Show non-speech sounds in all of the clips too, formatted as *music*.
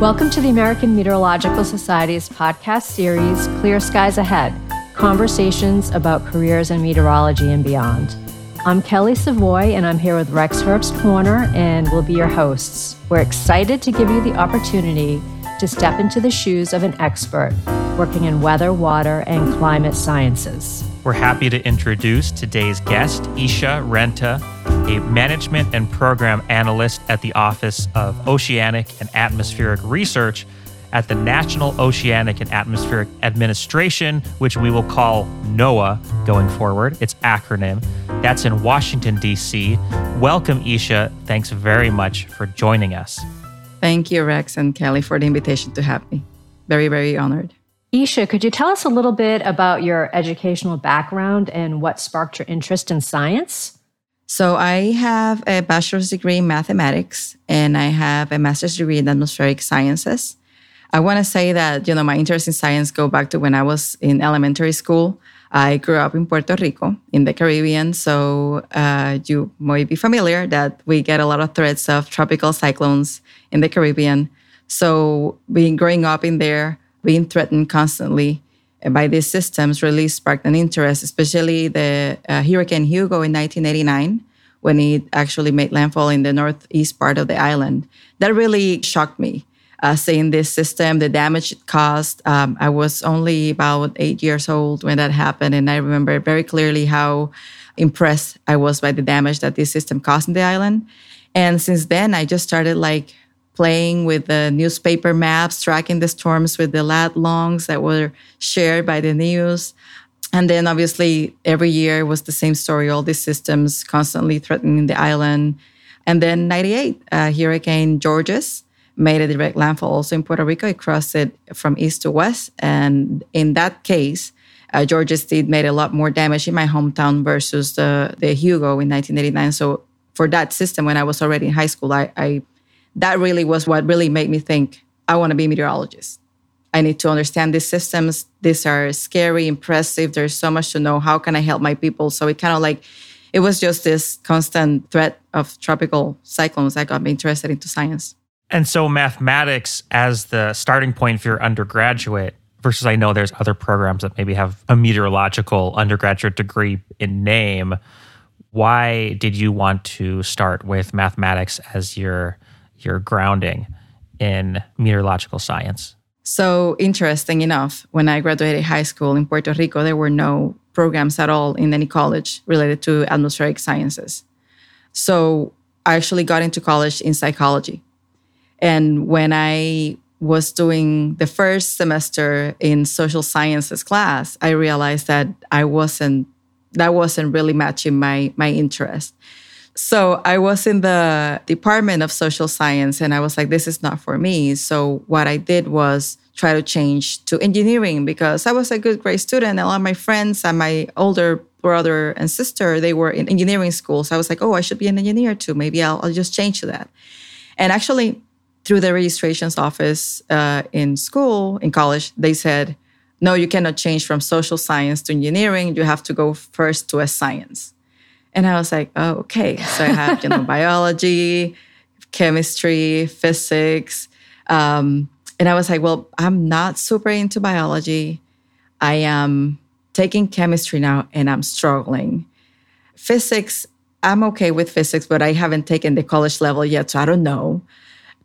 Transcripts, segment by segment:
Welcome to the American Meteorological Society's podcast series, Clear Skies Ahead Conversations about Careers in Meteorology and Beyond. I'm Kelly Savoy, and I'm here with Rex Herbst Corner, and we'll be your hosts. We're excited to give you the opportunity to step into the shoes of an expert working in weather, water, and climate sciences. We're happy to introduce today's guest, Isha Renta, a management and program analyst at the Office of Oceanic and Atmospheric Research at the National Oceanic and Atmospheric Administration, which we will call NOAA going forward. Its acronym. That's in Washington, D.C. Welcome, Isha. Thanks very much for joining us. Thank you, Rex and Kelly, for the invitation to have me. Very, very honored. Isha, could you tell us a little bit about your educational background and what sparked your interest in science? So, I have a bachelor's degree in mathematics and I have a master's degree in atmospheric sciences. I want to say that, you know, my interest in science go back to when I was in elementary school. I grew up in Puerto Rico in the Caribbean, so uh, you might be familiar that we get a lot of threats of tropical cyclones in the Caribbean. So, being growing up in there, being threatened constantly by these systems really sparked an interest, especially the uh, Hurricane Hugo in 1989 when it actually made landfall in the northeast part of the island. That really shocked me. Uh, seeing this system, the damage it caused. Um, I was only about eight years old when that happened, and I remember very clearly how impressed I was by the damage that this system caused in the island. And since then, I just started like playing with the newspaper maps, tracking the storms with the lat longs that were shared by the news. And then obviously every year was the same story, all these systems constantly threatening the island. And then 98, uh, Hurricane Georges made a direct landfall also in Puerto Rico. It crossed it from east to west. And in that case, uh, Georges did made a lot more damage in my hometown versus the, the Hugo in 1989. So for that system, when I was already in high school, I, I that really was what really made me think I want to be a meteorologist. I need to understand these systems. These are scary, impressive. There's so much to know. How can I help my people? So it kind of like it was just this constant threat of tropical cyclones that got me interested into science. And so mathematics as the starting point for your undergraduate versus I know there's other programs that maybe have a meteorological undergraduate degree in name. Why did you want to start with mathematics as your your grounding in meteorological science? So interesting enough, when I graduated high school in Puerto Rico, there were no programs at all in any college related to atmospheric sciences. So I actually got into college in psychology. And when I was doing the first semester in social sciences class, I realized that I wasn't that wasn't really matching my my interest. So I was in the Department of Social Science and I was like, this is not for me. So what I did was try to change to engineering because I was a good grade student. A lot of my friends and my older brother and sister, they were in engineering school. So I was like, oh, I should be an engineer too. Maybe I'll, I'll just change to that. And actually, through the registrations office uh, in school, in college, they said, no, you cannot change from social science to engineering. You have to go first to a science. And I was like, oh, okay. So I have, *laughs* you know, biology, chemistry, physics. Um, and I was like, well, I'm not super into biology. I am taking chemistry now and I'm struggling. Physics, I'm okay with physics, but I haven't taken the college level yet, so I don't know.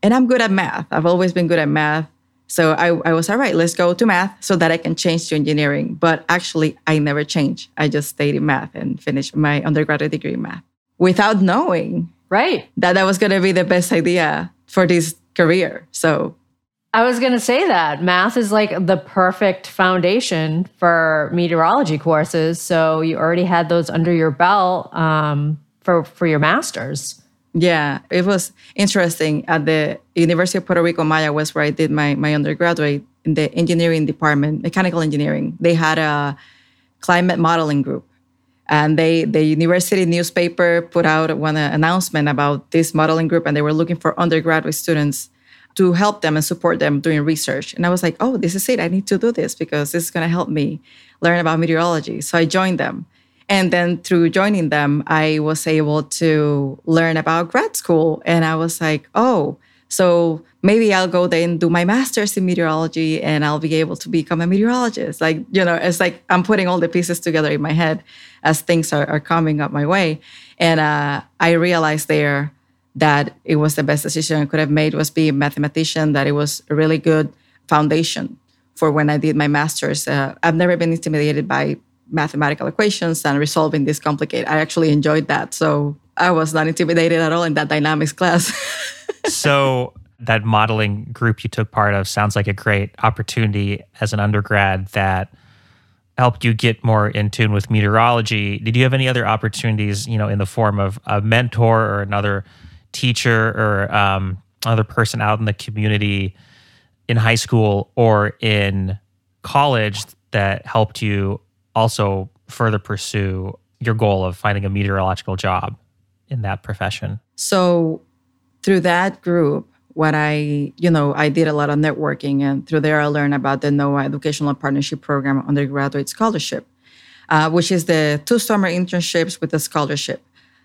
And I'm good at math. I've always been good at math. So I, I was all right, let's go to math so that I can change to engineering. But actually, I never changed. I just stayed in math and finished my undergraduate degree in math without knowing right that that was going to be the best idea for this career. So I was going to say that math is like the perfect foundation for meteorology courses. So you already had those under your belt um, for for your masters. Yeah, it was interesting. At the University of Puerto Rico, Maya was where I did my, my undergraduate in the engineering department, mechanical engineering. They had a climate modeling group. And they, the university newspaper put out one uh, announcement about this modeling group, and they were looking for undergraduate students to help them and support them doing research. And I was like, oh, this is it. I need to do this because this is going to help me learn about meteorology. So I joined them. And then through joining them, I was able to learn about grad school. And I was like, oh, So maybe I'll go there and do my master's in meteorology and I'll be able to become a meteorologist. Like, you know, it's like I'm putting all the pieces together in my head as things are, are coming up my way. And uh, I realized there that it was the best decision I could have made was be a mathematician, that it was a really good foundation for when I did my master's. Uh, I've never been intimidated by mathematical equations and resolving this complicated. I actually enjoyed that. So I was not intimidated at all in that dynamics class. *laughs* so that modeling group you took part of sounds like a great opportunity as an undergrad that helped you get more in tune with meteorology. Did you have any other opportunities, you know, in the form of a mentor or another teacher or um, other person out in the community in high school or in college that helped you also further pursue your goal of finding a meteorological job in that profession? So, through that group, what I, you know, I did a lot of networking, and through there, I learned about the NOAA Educational Partnership Program undergraduate scholarship, uh, which is the two summer internships with a scholarship.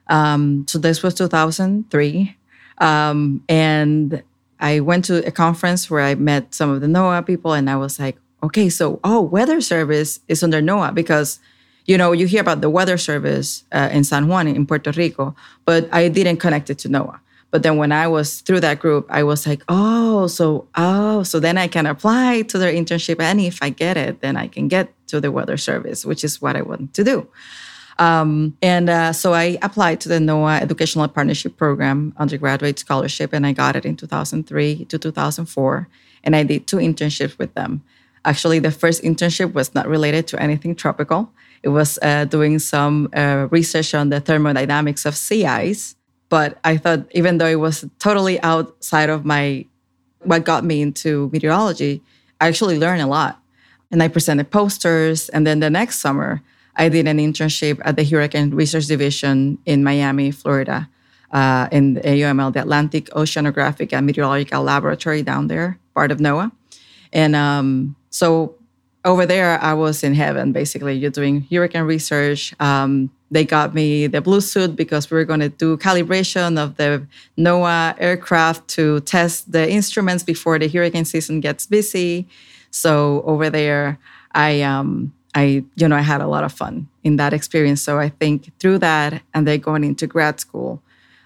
Um, so this was 2003, um, and I went to a conference where I met some of the NOAA people, and I was like, okay, so oh, weather service is under NOAA because you know you hear about the weather service uh, in San Juan in Puerto Rico, but I didn't connect it to NOAA. But then when I was through that group, I was like, oh, so oh, so then I can apply to their internship, and if I get it, then I can get to the weather service, which is what I want to do. Um, and uh, so I applied to the NOAA Educational Partnership Program undergraduate scholarship, and I got it in 2003 to 2004. And I did two internships with them. Actually, the first internship was not related to anything tropical. It was uh, doing some uh, research on the thermodynamics of sea ice. But I thought, even though it was totally outside of my what got me into meteorology, I actually learned a lot. And I presented posters. And then the next summer, I did an internship at the Hurricane Research Division in Miami, Florida, uh, in the AOML, the Atlantic Oceanographic and Meteorological Laboratory down there, part of NOAA. And um, so over there, I was in heaven, basically. You're doing hurricane research. Um, they got me the blue suit because we were going to do calibration of the NOAA aircraft to test the instruments before the hurricane season gets busy. So over there, I um, I, you know, I had a lot of fun in that experience. So I think through that and then going into grad school,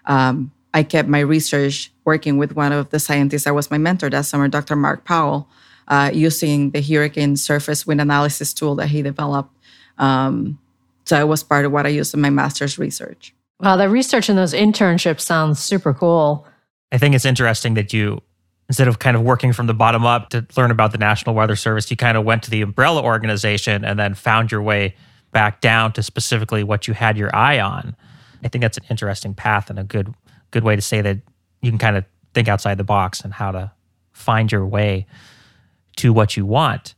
um, I kept my research working with one of the scientists that was my mentor that summer, Dr. Mark Powell, uh, using the hurricane surface wind analysis tool that he developed. Um, so it was part of what I used in my master's research. Wow, the research in those internships sounds super cool. I think it's interesting that you instead of kind of working from the bottom up to learn about the National Weather Service, you kind of went to the umbrella organization and then found your way back down to specifically what you had your eye on. I think that's an interesting path and a good good way to say that you can kind of think outside the box and how to find your way to what you want.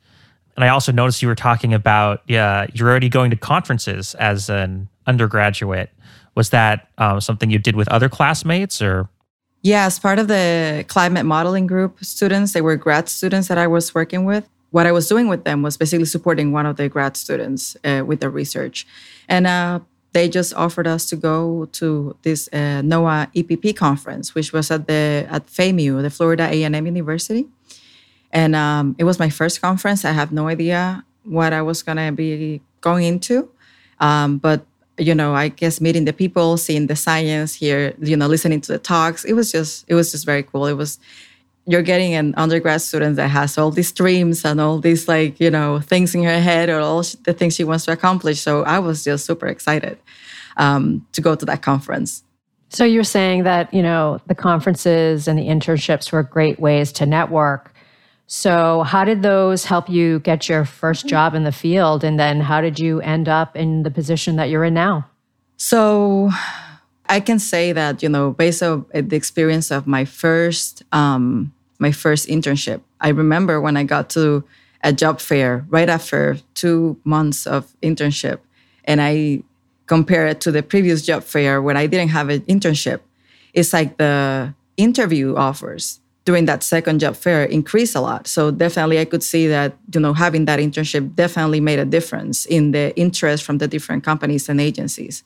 And I also noticed you were talking about yeah, you're already going to conferences as an undergraduate. Was that um, something you did with other classmates or yeah, as part of the climate modeling group students, they were grad students that I was working with. What I was doing with them was basically supporting one of the grad students uh, with their research. And uh, they just offered us to go to this uh, NOAA EPP conference, which was at the at FAMU, the Florida A&M University. And um, it was my first conference. I have no idea what I was going to be going into. Um, but you know, I guess meeting the people, seeing the science here, you know, listening to the talks, it was just, it was just very cool. It was, you're getting an undergrad student that has all these dreams and all these like, you know, things in her head or all the things she wants to accomplish. So I was just super excited um, to go to that conference. So you're saying that, you know, the conferences and the internships were great ways to network so, how did those help you get your first job in the field? And then, how did you end up in the position that you're in now? So, I can say that you know, based on the experience of my first um, my first internship, I remember when I got to a job fair right after two months of internship, and I compare it to the previous job fair when I didn't have an internship. It's like the interview offers during that second job fair increased a lot. So definitely I could see that, you know, having that internship definitely made a difference in the interest from the different companies and agencies.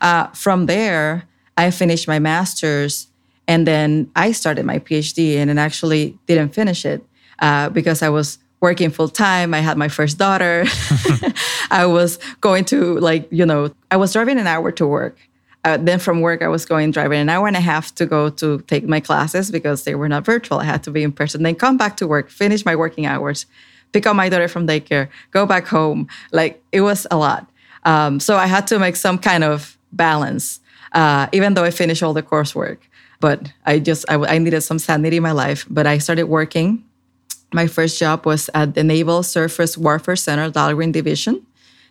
Uh, from there, I finished my master's And then I started my PhD and then actually didn't finish it uh, because I was working full time. I had my first daughter. *laughs* *laughs* I was going to, like, you know, I was driving an hour to work. Uh, then from work, I was going driving an hour and a half to go to take my classes because they were not virtual. I had to be in person. Then come back to work, finish my working hours, pick up my daughter from daycare, go back home. Like it was a lot. Um, so I had to make some kind of balance, uh, even though I finished all the coursework. But I just I, I needed some sanity in my life. But I started working. My first job was at the Naval Surface Warfare Center, Dahlgren Division.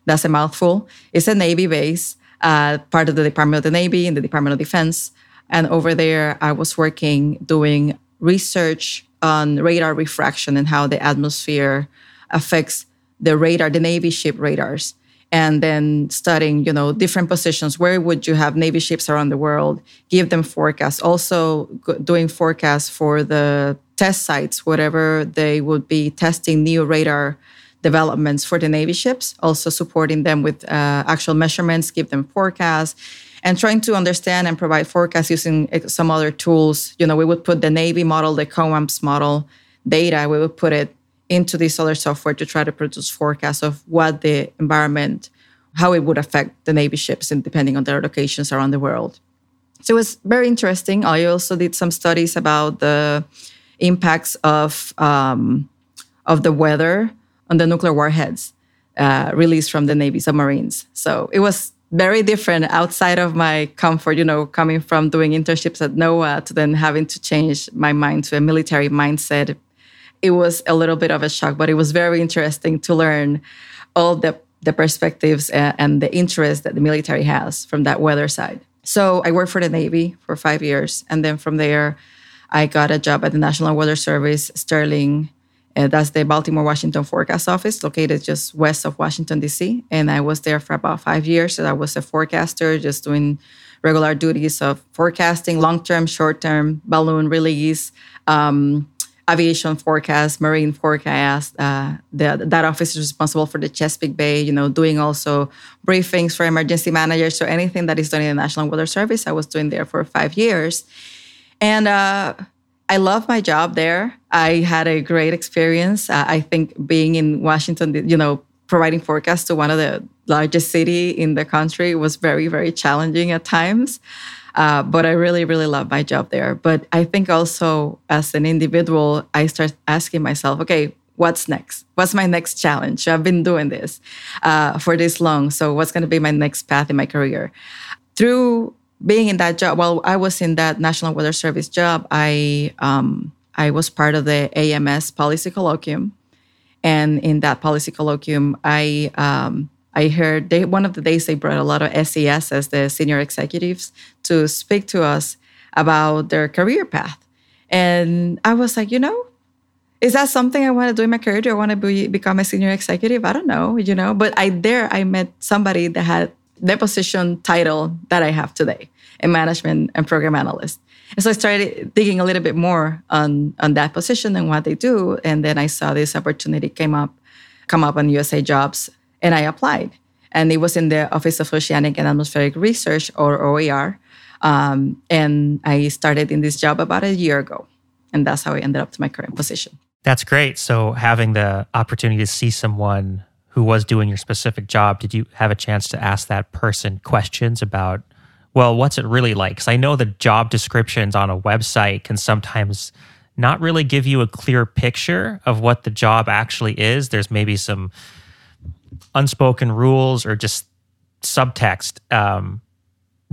That's a mouthful. It's a Navy base, uh, part of the Department of the Navy and the Department of Defense. And over there, I was working doing research on radar refraction and how the atmosphere affects the radar, the Navy ship radars. And then studying you know different positions. Where would you have navy ships around the world? Give them forecasts. Also doing forecasts for the test sites whatever they would be testing new radar developments for the navy ships also supporting them with uh, actual measurements give them forecasts and trying to understand and provide forecasts using some other tools you know we would put the navy model the COAMPS model data we would put it into this other software to try to produce forecasts of what the environment, how it would affect the Navy ships and depending on their locations around the world. So it was very interesting. I also did some studies about the impacts of um, of the weather on the nuclear warheads uh, released from the Navy submarines. So it was very different outside of my comfort, you know, coming from doing internships at NOAA to then having to change my mind to a military mindset it was a little bit of a shock, but it was very interesting to learn all the, the perspectives and, and the interest that the military has from that weather side. So I worked for the Navy for five years. And then from there, I got a job at the National Weather Service, Sterling. Uh, that's the Baltimore Washington Forecast Office, located just west of Washington, D.C. And I was there for about five years. So I was a forecaster, just doing regular duties of forecasting, long term, short term, balloon release, um, aviation forecast, marine forecast. Uh, the, that office is responsible for the Chesapeake Bay, you know, doing also briefings for emergency managers. So anything that is done in the National Weather Service, I was doing there for five years. And uh, I love my job there. I had a great experience. Uh, I think being in Washington, you know, providing forecasts to one of the largest city in the country was very, very challenging at times. Uh, but I really, really love my job there. But I think also as an individual, I start asking myself, okay, what's next? What's my next challenge? I've been doing this uh, for this long. So what's going to be my next path in my career? Through being in that job, while I was in that National Weather Service job, I um, I was part of the AMS Policy Colloquium, and in that policy colloquium, I um, I heard they, one of the days they brought a lot of SES as the senior executives to speak to us about their career path. And I was like, you know, is that something I want to do in my career? Do I want to be, become a senior executive? I don't know, you know. But I there I met somebody that had the position title that I have today, a management and program analyst. And so I started digging a little bit more on on that position and what they do. And then I saw this opportunity came up, come up on USA Jobs and I applied. And it was in the Office of Oceanic and Atmospheric Research, or OAR. Um, and I started in this job about a year ago. And that's how I ended up to my current position. That's great. So, having the opportunity to see someone who was doing your specific job, did you have a chance to ask that person questions about, well, what's it really like? Because I know the job descriptions on a website can sometimes not really give you a clear picture of what the job actually is. There's maybe some unspoken rules or just subtext. Um,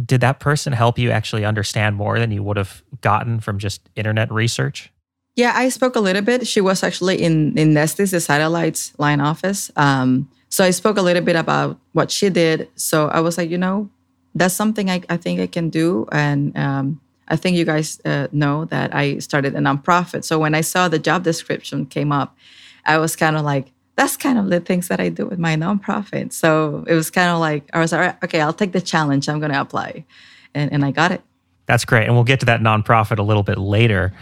did that person help you actually understand more than you would have gotten from just internet research? Yeah, I spoke a little bit. She was actually in in NESDIS, the satellites line office. Um, so I spoke a little bit about what she did. So I was like, you know, that's something I, I think I can do. And um, I think you guys uh, know that I started a nonprofit. So when I saw the job description came up, I was kind of like, that's kind of the things that I do with my nonprofit. So it was kind of like, I was like, okay, I'll take the challenge. I'm going to apply. And, and I got it. That's great. And we'll get to that nonprofit a little bit later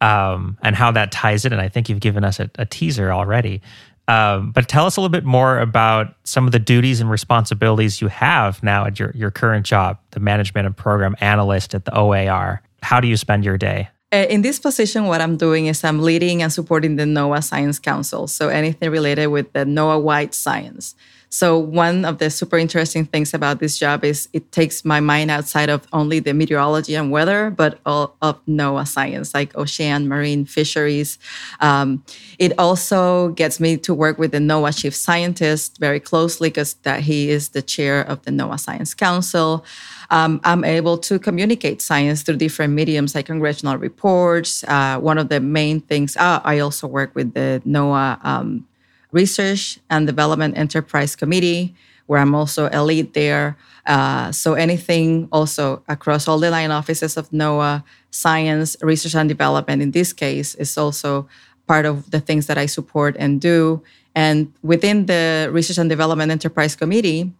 um, and how that ties in. And I think you've given us a, a teaser already. Um, but tell us a little bit more about some of the duties and responsibilities you have now at your, your current job, the management and program analyst at the OAR. how do you spend your day? Uh, in this position, what I'm doing is I'm leading and supporting the NOAA Science Council. So anything related with the NOAA wide science. So one of the super interesting things about this job is it takes my mind outside of only the meteorology and weather, but all of NOAA science, like ocean, marine, fisheries. Um, it also gets me to work with the NOAA chief scientist very closely because that he is the chair of the NOAA Science Council. Um, I'm able to communicate science through different mediums like congressional reports. Uh, one of the main things, uh, I also work with the NOAA um, Research and Development Enterprise Committee, where I'm also a lead there. Uh, so anything also across all the line offices of NOAA, science, research and development in this case is also part of the things that I support and do. And within the Research and Development Enterprise Committee,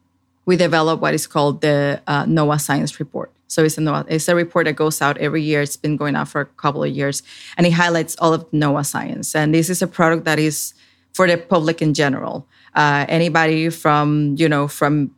we develop what is called the uh, NOAA Science Report. So it's a NOAA, it's a report that goes out every year. It's been going out for a couple of years, and it highlights all of NOAA science. And this is a product that is for the public in general. Uh, anybody from you know from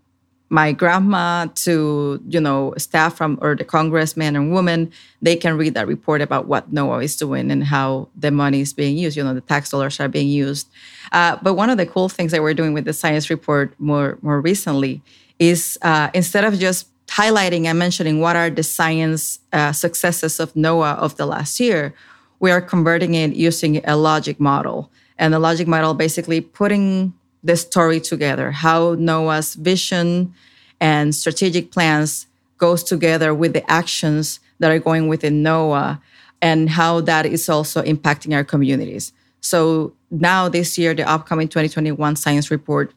my grandma to you know staff from or the congressman and woman they can read that report about what NOAA is doing and how the money is being used you know the tax dollars are being used uh, but one of the cool things that we're doing with the science report more more recently is uh, instead of just highlighting and mentioning what are the science uh, successes of NOAA of the last year we are converting it using a logic model and the logic model basically putting the story together, how NOAA's vision and strategic plans goes together with the actions that are going within NOAA and how that is also impacting our communities. So now this year, the upcoming 2021 science report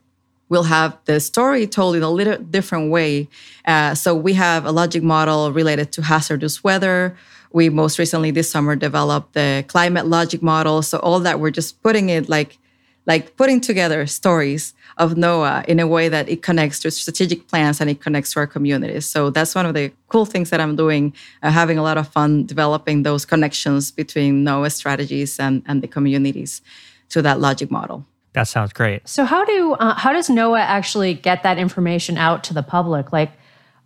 will have the story told in a little different way. Uh, so we have a logic model related to hazardous weather. We most recently this summer developed the climate logic model. So all that we're just putting it like like putting together stories of NOAA in a way that it connects to strategic plans and it connects to our communities. So that's one of the cool things that I'm doing, uh, having a lot of fun developing those connections between NOAA strategies and, and the communities to that logic model. That sounds great. So how do uh, how does NOAA actually get that information out to the public? Like,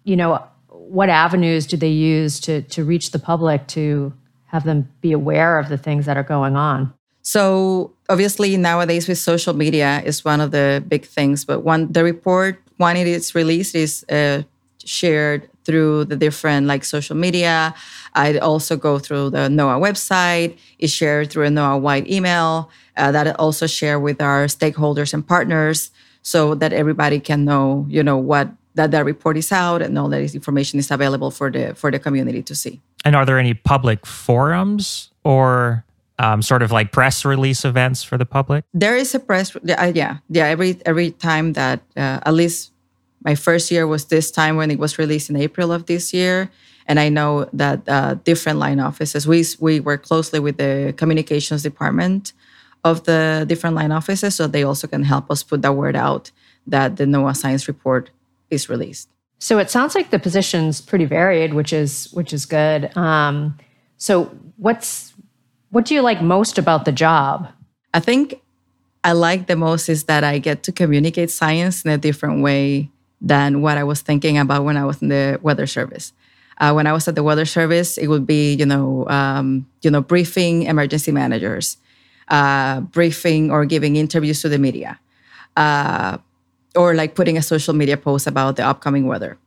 you know, what avenues do they use to to reach the public to have them be aware of the things that are going on? So obviously nowadays with social media is one of the big things. But when the report when it is released is uh, shared through the different like social media. I also go through the NOAA website. It's shared through a NOAA wide email uh, that I also share with our stakeholders and partners so that everybody can know, you know, what that that report is out and all that information is available for the for the community to see. And are there any public forums or um, sort of like press release events for the public? There is a press, uh, yeah, yeah. Every every time that uh, at least my first year was this time when it was released in April of this year, and I know that uh, different line offices. We we work closely with the communications department of the different line offices, so they also can help us put the word out that the NOAA Science Report is released. So it sounds like the position's pretty varied, which is which is good. Um, so what's what do you like most about the job? I think I like the most is that I get to communicate science in a different way than what I was thinking about when I was in the weather service. Uh, when I was at the weather service, it would be you know um, you know briefing emergency managers, uh, briefing or giving interviews to the media. Uh, or like putting a social media post about the upcoming weather.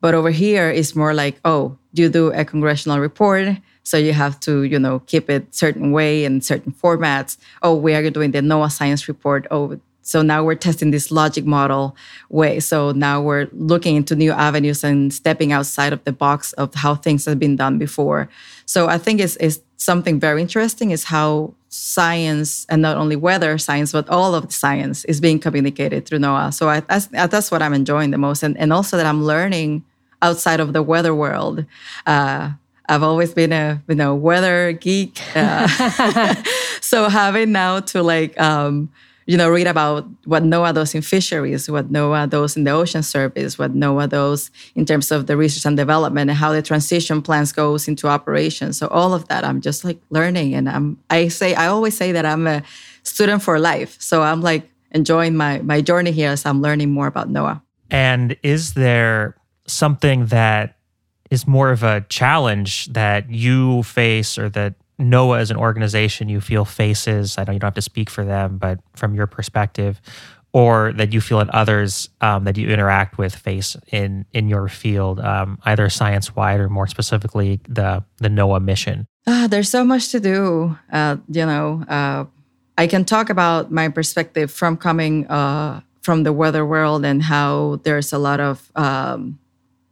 But over here, it's more like, oh, you do a congressional report, so you have to, you know, keep it certain way and certain formats. Oh, we are doing the NOAA science report. Oh, so now we're testing this logic model way. So now we're looking into new avenues and stepping outside of the box of how things have been done before. So I think it's, it's something very interesting is how science and not only weather science but all of the science is being communicated through NOAA. So I, that's, that's what I'm enjoying the most, and, and also that I'm learning outside of the weather world. Uh, I've always been a you know weather geek, uh, *laughs* so having now to like um, you know, read about what NOAA does in fisheries, what NOAA does in the ocean service, what NOAA does in terms of the research and development, and how the transition plans goes into operation. So all of that, I'm just like learning, and I'm. I say I always say that I'm a student for life. So I'm like enjoying my my journey here as I'm learning more about NOAA. And is there something that is more of a challenge that you face or that NOAA as an organization you feel faces? I know you don't have to speak for them, but from your perspective, or that you feel that others um, that you interact with face in in your field, um, either science wide or more specifically the the NOAA mission? Uh, there's so much to do. Uh, you know, uh, I can talk about my perspective from coming uh, from the weather world and how there's a lot of um,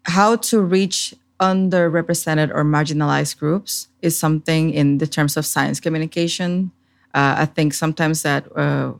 how to reach underrepresented or marginalized groups is something in the terms of science communication. Uh, I think sometimes that uh,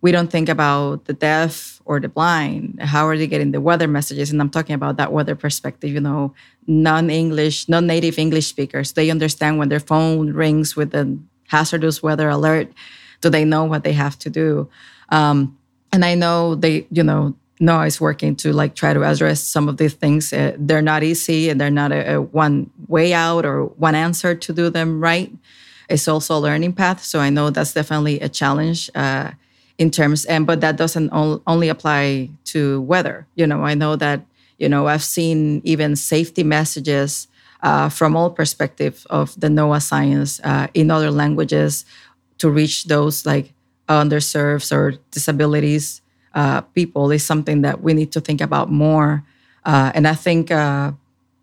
we don't think about the deaf or the blind. How are they getting the weather messages? And I'm talking about that weather perspective, you know, non English, non native English speakers. They understand when their phone rings with a hazardous weather alert, do they know what they have to do? Um, and I know they, you know, NOAA is working to like try to address some of these things. Uh, they're not easy and they're not a, a, one way out or one answer to do them right. It's also a learning path. So I know that's definitely a challenge uh, in terms, and but that doesn't only apply to weather. You know, I know that, you know, I've seen even safety messages uh, from all perspective of the NOAA science uh, in other languages to reach those like underserved or disabilities uh, people is something that we need to think about more. Uh, and I think uh,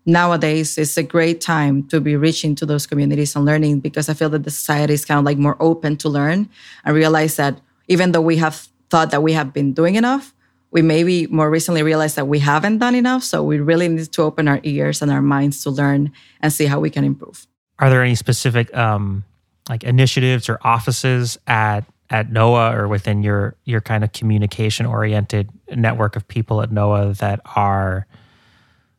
nowadays it's a great time to be reaching to those communities and learning because I feel that the society is kind of like more open to learn and realize that even though we have thought that we have been doing enough, we maybe more recently realized that we haven't done enough. So we really need to open our ears and our minds to learn and see how we can improve. Are there any specific um, like initiatives or offices at at NOAA or within your your kind of communication oriented network of people at NOAA that are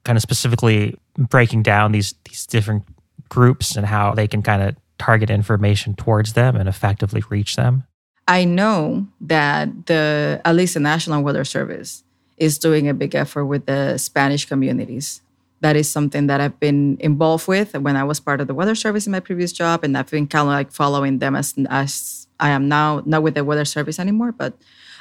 kind of specifically breaking down these these different groups and how they can kind of target information towards them and effectively reach them? I know that the at least the National Weather Service is doing a big effort with the Spanish communities. That is something that I've been involved with when I was part of the Weather Service in my previous job, and I've been kind of like following them as as I am now not with the Weather Service anymore, but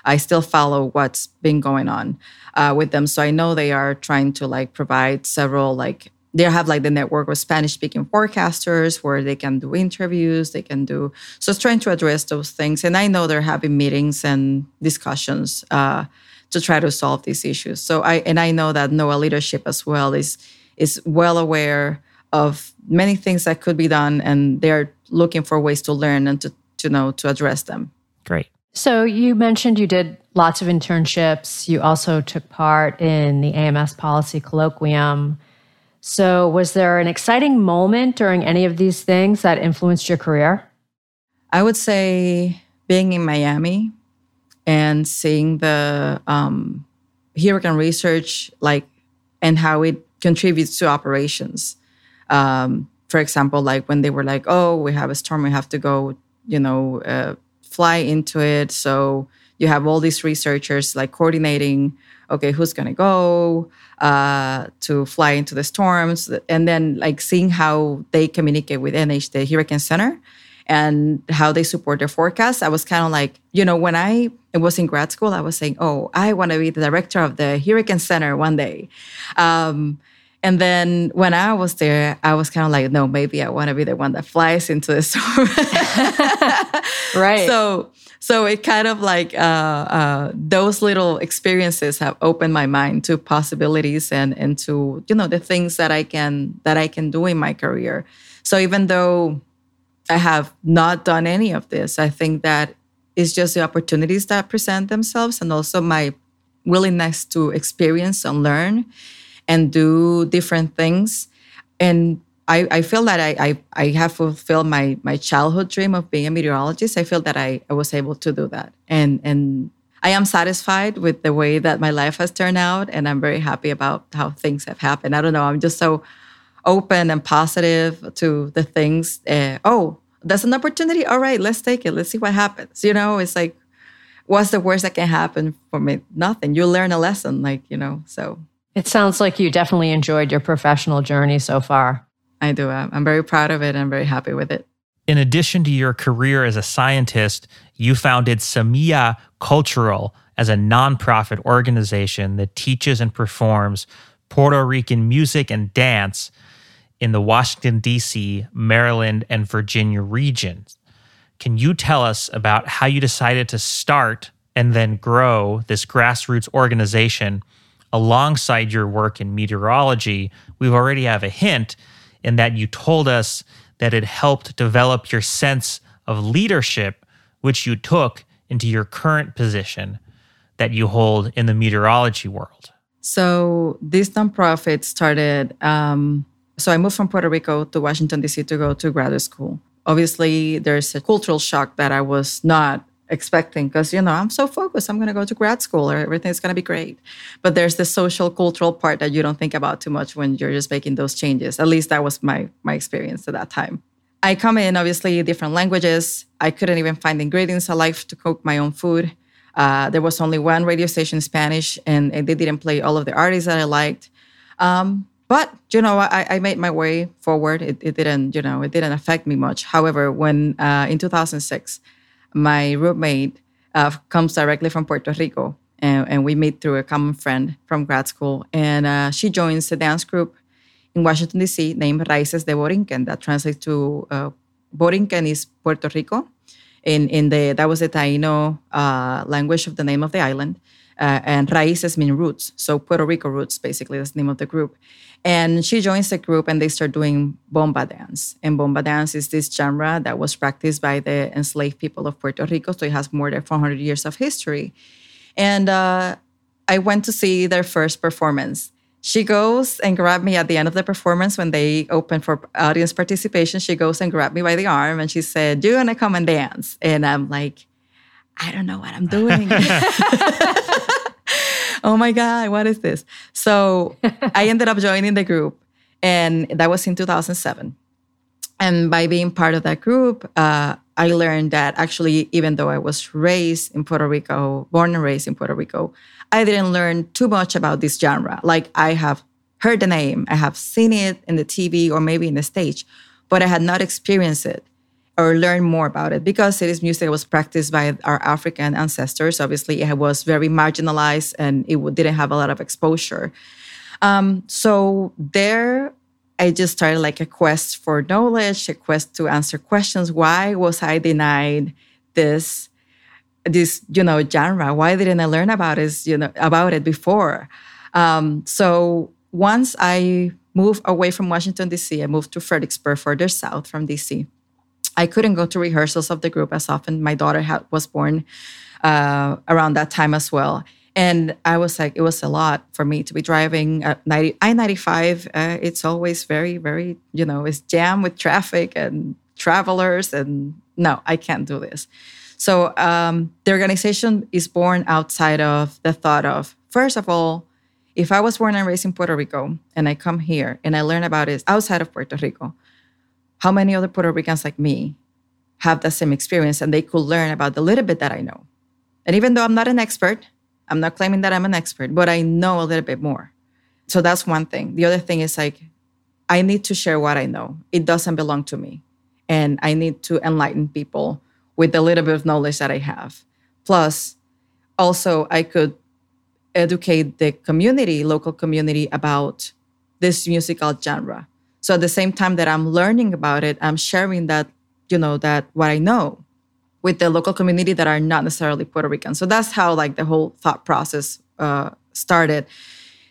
I still follow what's been going on uh, with them. So I know they are trying to like provide several like they have like the network of Spanish speaking forecasters where they can do interviews, they can do so it's trying to address those things. And I know they're having meetings and discussions uh, to try to solve these issues. So I and I know that NOAA leadership as well is is well aware of many things that could be done and they're looking for ways to learn and to to know to address them. Great. So you mentioned you did lots of internships. You also took part in the AMS policy colloquium. So was there an exciting moment during any of these things that influenced your career? I would say being in Miami and seeing the um, hurricane research, like, and how it contributes to operations. Um, for example, like when they were like, "Oh, we have a storm, we have to go you know, uh, fly into it. So you have all these researchers like coordinating, okay, who's going to go uh, to fly into the storms, and then like seeing how they communicate with NH, the Hurricane Center, and how they support their forecast. I was kind of like, you know, when I was in grad school, I was saying, oh, I want to be the director of the Hurricane Center one day. Um, and then when I was there, I was kind of like, no, maybe I want to be the one that flies into the storm. *laughs* right. So, so it kind of like uh, uh, those little experiences have opened my mind to possibilities and and to you know the things that I can that I can do in my career. So even though I have not done any of this, I think that it's just the opportunities that present themselves and also my willingness to experience and learn and do different things. And I, I feel that I, I, I have fulfilled my, my childhood dream of being a meteorologist. I feel that I, I was able to do that. And, and I am satisfied with the way that my life has turned out. And I'm very happy about how things have happened. I don't know. I'm just so open and positive to the things. Uh, oh, that's an opportunity. All right, let's take it. Let's see what happens. You know, it's like, what's the worst that can happen for me? Nothing. You learn a lesson, like, you know, so it sounds like you definitely enjoyed your professional journey so far. I do. I'm very proud of it. I'm very happy with it. In addition to your career as a scientist, you founded Semilla Cultural as a nonprofit organization that teaches and performs Puerto Rican music and dance in the Washington, D.C., Maryland, and Virginia regions. Can you tell us about how you decided to start and then grow this grassroots organization alongside your work in meteorology? we've already have a hint in that you told us that it helped develop your sense of leadership, which you took into your current position that you hold in the meteorology world. So this nonprofit started. Um, so I moved from Puerto Rico to Washington D.C. to go to graduate school. Obviously, there's a cultural shock that I was not expecting because you know I'm so focused. I'm going to go to grad school or everything's going to be great. But there's the social cultural part that you don't think about too much when you're just making those changes. At least that was my my experience at that time. I come in obviously different languages. I couldn't even find ingredients I like to cook my own food. Uh, there was only one radio station in Spanish, and, and, they didn't play all of the artists that I liked. Um, but you know, I, I, made my way forward. It, it, didn't, you know, it didn't affect me much. However, when uh, in 2006, my roommate uh, comes directly from Puerto Rico, and, and, we meet through a common friend from grad school, and uh, she joins a dance group in Washington D.C. named Raíces de Borinquen. That translates to uh, Borinquen is Puerto Rico, in in the that was the Taino uh, language of the name of the island, uh, and raíces mean roots, so Puerto Rico roots basically. That's the name of the group. And she joins the group, and they start doing bomba dance. And bomba dance is this genre that was practiced by the enslaved people of Puerto Rico, so it has more than 400 years of history. And uh, I went to see their first performance she goes and grabbed me at the end of the performance when they open for audience participation. She goes and grabbed me by the arm and she said, Do you want to come and dance? And I'm like, I don't know what I'm doing. *laughs* *laughs* oh my God, what is this? So I ended up joining the group, and that was in 2007. And by being part of that group, uh, I learned that actually, even though I was raised in Puerto Rico, born and raised in Puerto Rico, I didn't learn too much about this genre. Like I have heard the name, I have seen it in the TV or maybe in the stage, but I had not experienced it or learn more about it because it is music that was practiced by our African ancestors. Obviously, it was very marginalized and it didn't have a lot of exposure. Um, so there, I just started like a quest for knowledge, a quest to answer questions. Why was I denied this this you know genre why didn't i learn about it you know about it before um, so once i moved away from washington d.c i moved to fredericksburg further south from d.c i couldn't go to rehearsals of the group as often. My daughter had, was born uh, around that time as well. And i was like it was a lot for me to be driving at 90, i-95 uh, it's always very very you know it's jammed with traffic and travelers and no i can't do this. So um, the organization is born outside of the thought of, first of all, if I was born and raised in Puerto Rico and I come here and I learn about it outside of Puerto Rico, how many other Puerto Ricans like me have the same experience and they could learn about the little bit that I know? And even though I'm not an expert, I'm not claiming that I'm an expert, but I know a little bit more. So that's one thing. The other thing is like, I need to share what I know. It doesn't belong to me. And I need to enlighten people with the little bit of knowledge that I have. Plus, also, I could educate the community, local community, about this musical genre. So at the same time that I'm learning about it, I'm sharing that, you know, that what I know with the local community that are not necessarily Puerto Rican. So that's how like the whole thought process uh, started.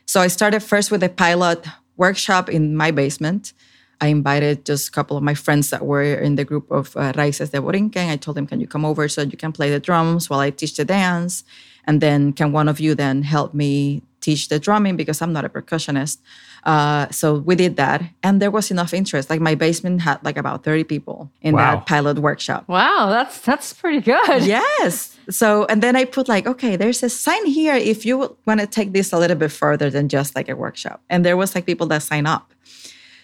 So I started first with a pilot workshop in my basement I invited just a couple of my friends that were in the group of uh, Raíces de Borinquen. I told them, can you come over so you can play the drums while I teach the dance? And then can one of you then help me teach the drumming because I'm not a percussionist. Uh, so we did that, and there was enough interest. Like my basement had like about 30 people in wow. that pilot workshop. Wow, that's that's pretty good. *laughs* Yes. So and then I put like, okay, there's a sign here if you want to take this a little bit further than just like a workshop. And there was like people that sign up.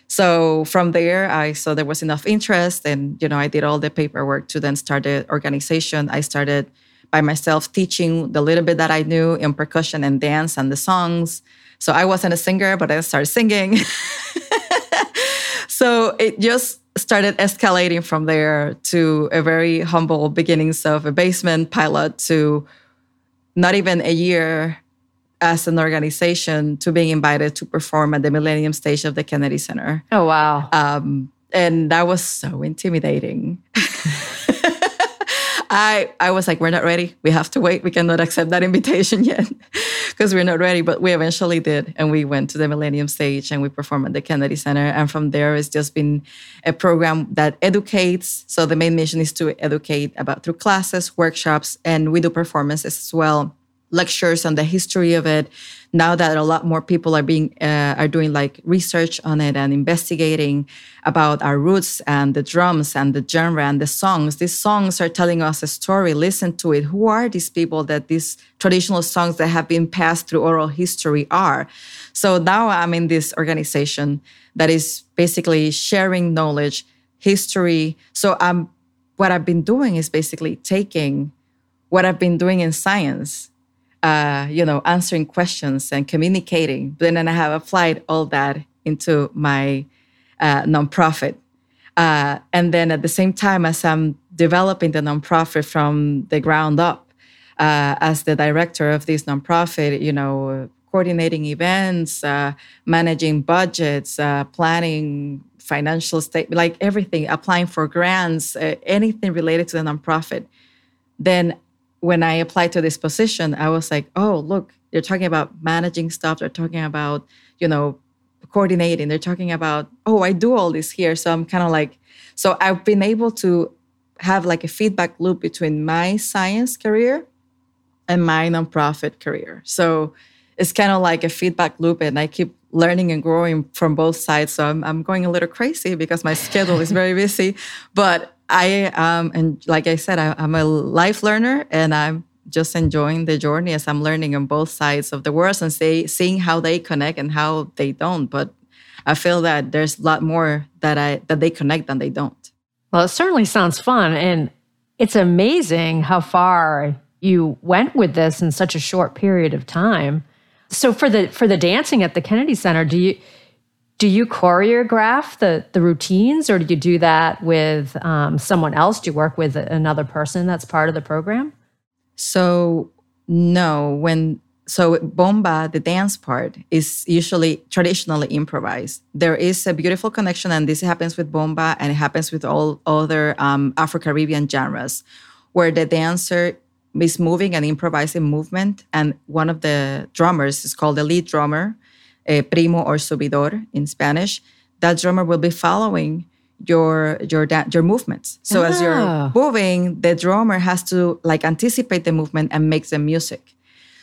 So from there, I saw there was enough interest, and you know, I did all the paperwork to then start the organization. I started by myself teaching the little bit that I knew in percussion and dance and the songs. So I wasn't a singer, but I started singing. *laughs* so it just started escalating from there to a very humble beginnings of a basement pilot to not even a year as an organization to being invited to perform at the Millennium Stage of the Kennedy Center. Oh, wow. Um, and that was so intimidating. *laughs* I, I was like, we're not ready. We have to wait. We cannot accept that invitation *laughs* yet because we're not ready. But we eventually did. And we went to the Millennium Stage and we performed at the Kennedy Center. And from there, it's just been a program that educates. So the main mission is to educate about through classes, workshops, and we do performances as well lectures on the history of it now that a lot more people are being uh, are doing like research on it and investigating about our roots and the drums and the genre and the songs these songs are telling us a story. Listen to it. Who are these people that these traditional songs that have been passed through oral history are? So now i'm in this organization that is basically sharing knowledge history. So i'm what i've been doing is basically taking what i've been doing in science uh, you know, answering questions and communicating. But then I have applied all that into my uh, nonprofit. Uh, and then at the same time, as I'm developing the nonprofit from the ground up, uh, as the director of this nonprofit, you know, coordinating events, uh, managing budgets, uh, planning financial state, like everything, applying for grants, anything related to the nonprofit, then when I applied to this position, I was like, oh, look, they're talking about managing stuff. They're talking about, you know, coordinating. They're talking about, oh, I do all this here. So I'm kind of like, so I've been able to have like a feedback loop between my science career and my nonprofit career. So it's kind of like a feedback loop, and I keep learning and growing from both sides. So I'm, I'm going a little crazy because my schedule is very busy. But I um and like I said, I, am a life learner and I'm just enjoying the journey as I'm learning on both sides of the world and say, seeing how they connect and how they don't. But I feel that there's a lot more that I that they connect than they don't. Well, it certainly sounds fun, and it's amazing how far you went with this in such a short period of time. So for the for the dancing at the Kennedy Center, do you do you choreograph the the routines or do you do that with um, someone else? Do you work with another person that's part of the program? So no when so bomba the dance part is usually traditionally improvised. There is a beautiful connection and this happens with bomba and it happens with all other um, afro-caribbean genres where the dancer is moving and improvising movement and one of the drummers is called the lead drummer a primo or subidor in Spanish, that drummer will be following your your your movements. So as you're ah. moving, the drummer has to like anticipate the movement and make the music.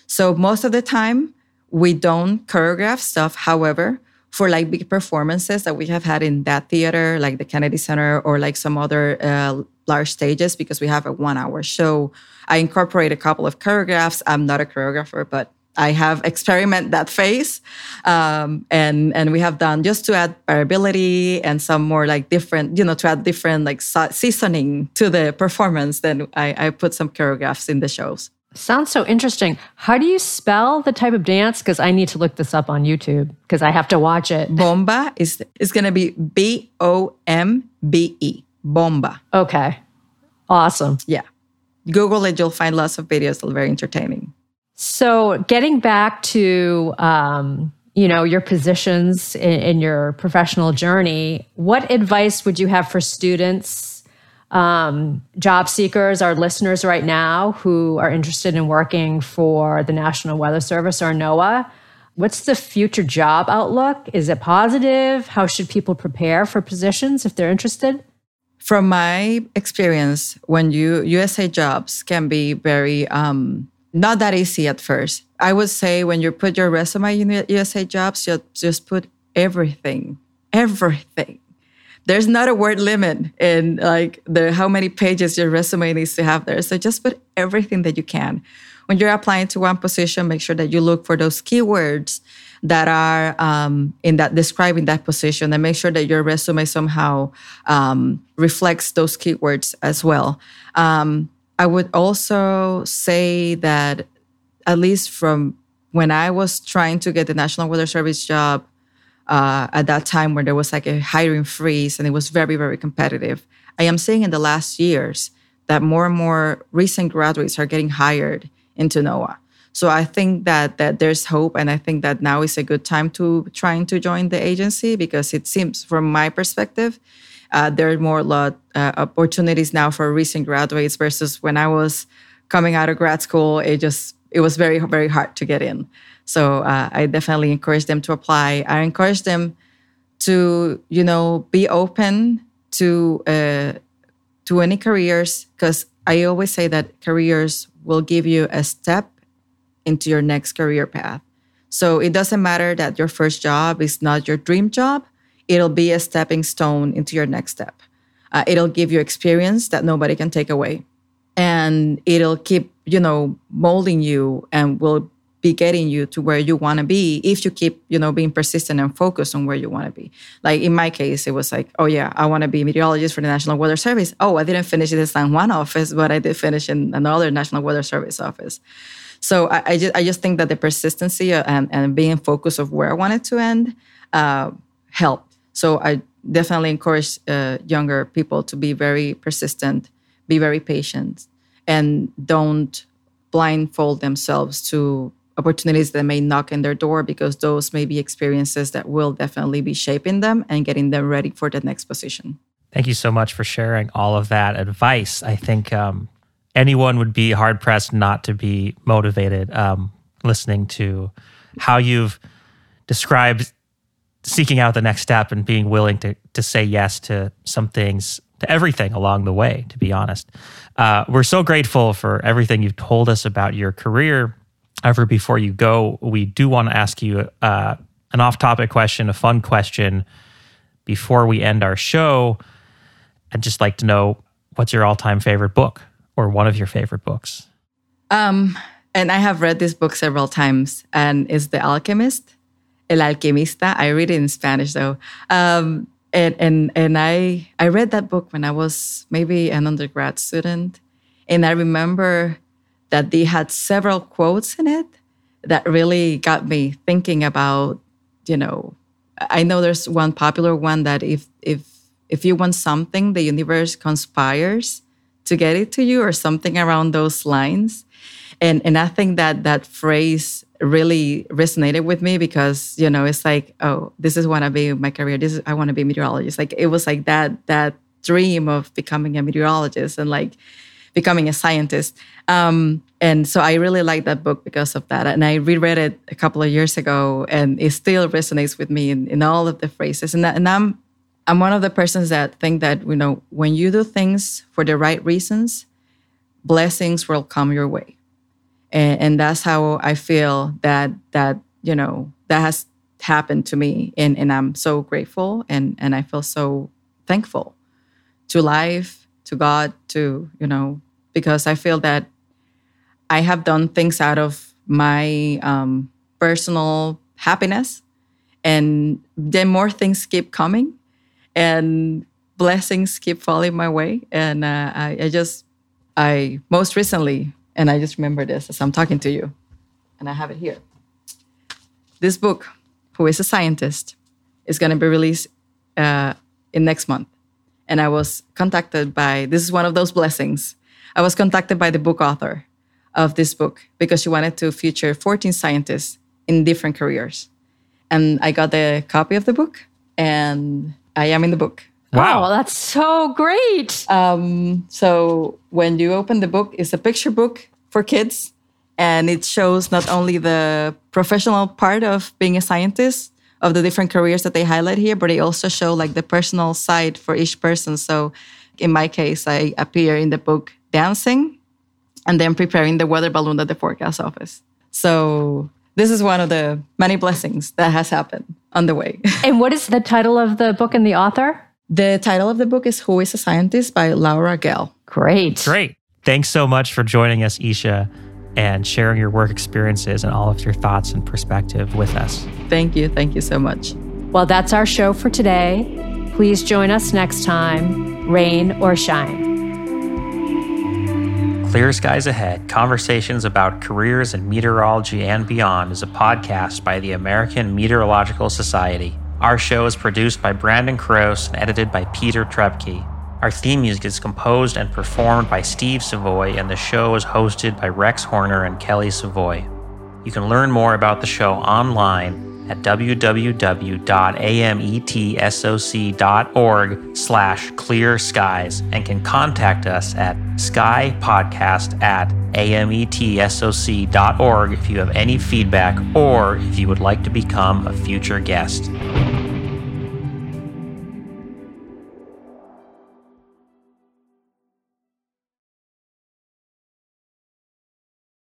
So most of the time, we don't choreograph stuff. However, for like big performances that we have had in that theater, like the Kennedy Center or like some other uh, large stages, because we have a one hour show, I incorporate a couple of choreographs. I'm not a choreographer, but I have experiment that phase, um, and and we have done just to add variability and some more like different, you know, to add different like seasoning to the performance. Then I, I put some choreographs in the shows. Sounds so interesting. How do you spell the type of dance? Because I need to look this up on YouTube because I have to watch it. Bomba is is going to be B O M B E. Bomba. Okay. Awesome. Yeah. Google it. You'll find lots of videos. They're very entertaining. So, getting back to um, you know your positions in, in, your professional journey, what advice would you have for students, um, job seekers, our listeners right now who are interested in working for the National Weather Service or NOAA? What's the future job outlook? Is it positive? How should people prepare for positions if they're interested? From my experience, when you USA jobs can be very um, not that easy at first. I would say when you put your resume in USA Jobs, you just put everything, everything. There's not a word limit in like the how many pages your resume needs to have there. So just put everything that you can. When you're applying to one position, make sure that you look for those keywords that are um, in that describing that position, and make sure that your resume somehow um, reflects those keywords as well. Um, I would also say that, at least from when I was trying to get the National Weather Service job uh, at that time, where there was like a hiring freeze and it was very, very competitive, I am seeing in the last years that more and more recent graduates are getting hired into NOAA. So I think that that there's hope, and I think that now is a good time to trying to join the agency because it seems, from my perspective, uh, there are more lot uh, opportunities now for recent graduates versus when I was coming out of grad school. It just it was very very hard to get in. So uh, I definitely encourage them to apply. I encourage them to you know be open to uh, to any careers because I always say that careers will give you a step into your next career path. So it doesn't matter that your first job is not your dream job, it'll be a stepping stone into your next step. Uh, it'll give you experience that nobody can take away. And it'll keep, you know, molding you and will be getting you to where you want to be if you keep you know being persistent and focused on where you want to be like in my case it was like oh yeah i want to be a meteorologist for the national weather service oh i didn't finish in the san juan office but i did finish in another national weather service office so i, I just i just think that the persistency and, and being focused of where i wanted to end uh, helped so i definitely encourage uh, younger people to be very persistent be very patient and don't blindfold themselves to opportunities that may knock in their door because those may be experiences that will definitely be shaping them and getting them ready for the next position. Thank you so much for sharing all of that advice. I think um, anyone would be hard pressed not to be motivated um, listening to how you've described seeking out the next step and being willing to to say yes to some things to everything along the way to be honest uh, we're so grateful for everything you've told us about your career ever before you go, we do want to ask you uh, an off topic question, a fun question before we end our show. I'd just like to know what's your all time favorite book or one of your favorite books? Um, and I have read this book several times, and it's The Alchemist, El Alquimista. I read it in Spanish though. Um, and and and I I read that book when I was maybe an undergrad student, and I remember that they had several quotes in it that really got me thinking about, you know, I know there's one popular one that if if if you want something, the universe conspires to get it to you or something around those lines. And and I think that that phrase really resonated with me because, you know, it's like, oh, this is what I want to be my career. This is I want to be a meteorologist. Like it was like that that dream of becoming a meteorologist and like becoming a scientist. Um, and so I really like that book because of that. And I reread it a couple of years ago, and it still resonates with me in, in all of the phrases. And, that, and I'm I'm one of the persons that think that you know when you do things for the right reasons, blessings will come your way, and, and that's how I feel that that you know that has happened to me, and and I'm so grateful, and and I feel so thankful to life to God, to, you know, because I feel that I have done things out of my um, personal happiness. And then more things keep coming and blessings keep falling my way. And uh, I, I just, I most recently, and I just remember this as I'm talking to you, and I have it here. This book, Who is a Scientist, is going to be released uh, in next month and I was contacted by this is one of those blessings. I was contacted by the book author of this book because she wanted to feature 14 scientists in different careers. And I got the copy of the book and I am in the book. Wow, oh, that's so great. Um, so when you open the book, it's a picture book for kids and it shows not only the professional part of being a scientist, of the different careers that they highlight here, but they also show like the personal side for each person. So in my case, I appear in the book dancing and then preparing the weather balloon at the forecast office. So this is one of the many blessings that has happened on the way. *laughs* and what is the title of the book and the author? The title of the book is Who is a Scientist by Laura Gehl. Great. Great. Thanks so much for joining us, Isha and sharing your work experiences and all of your thoughts and perspective with us. Thank you. Thank you so much. Well, that's our show for today. Please join us next time, rain or shine. Clear Skies Ahead Conversations about Careers in Meteorology and Beyond is a podcast by the American Meteorological Society. Our show is produced by Brandon Kroos and edited by Peter Trepke. Our theme music is composed and performed by Steve Savoy, and the show is hosted by Rex Horner and Kelly Savoy. You can learn more about the show online at www.ametsoc.org slash clear skies and can contact us at skypodcast at ametsoc.org if you have any feedback or if you would like to become a future guest.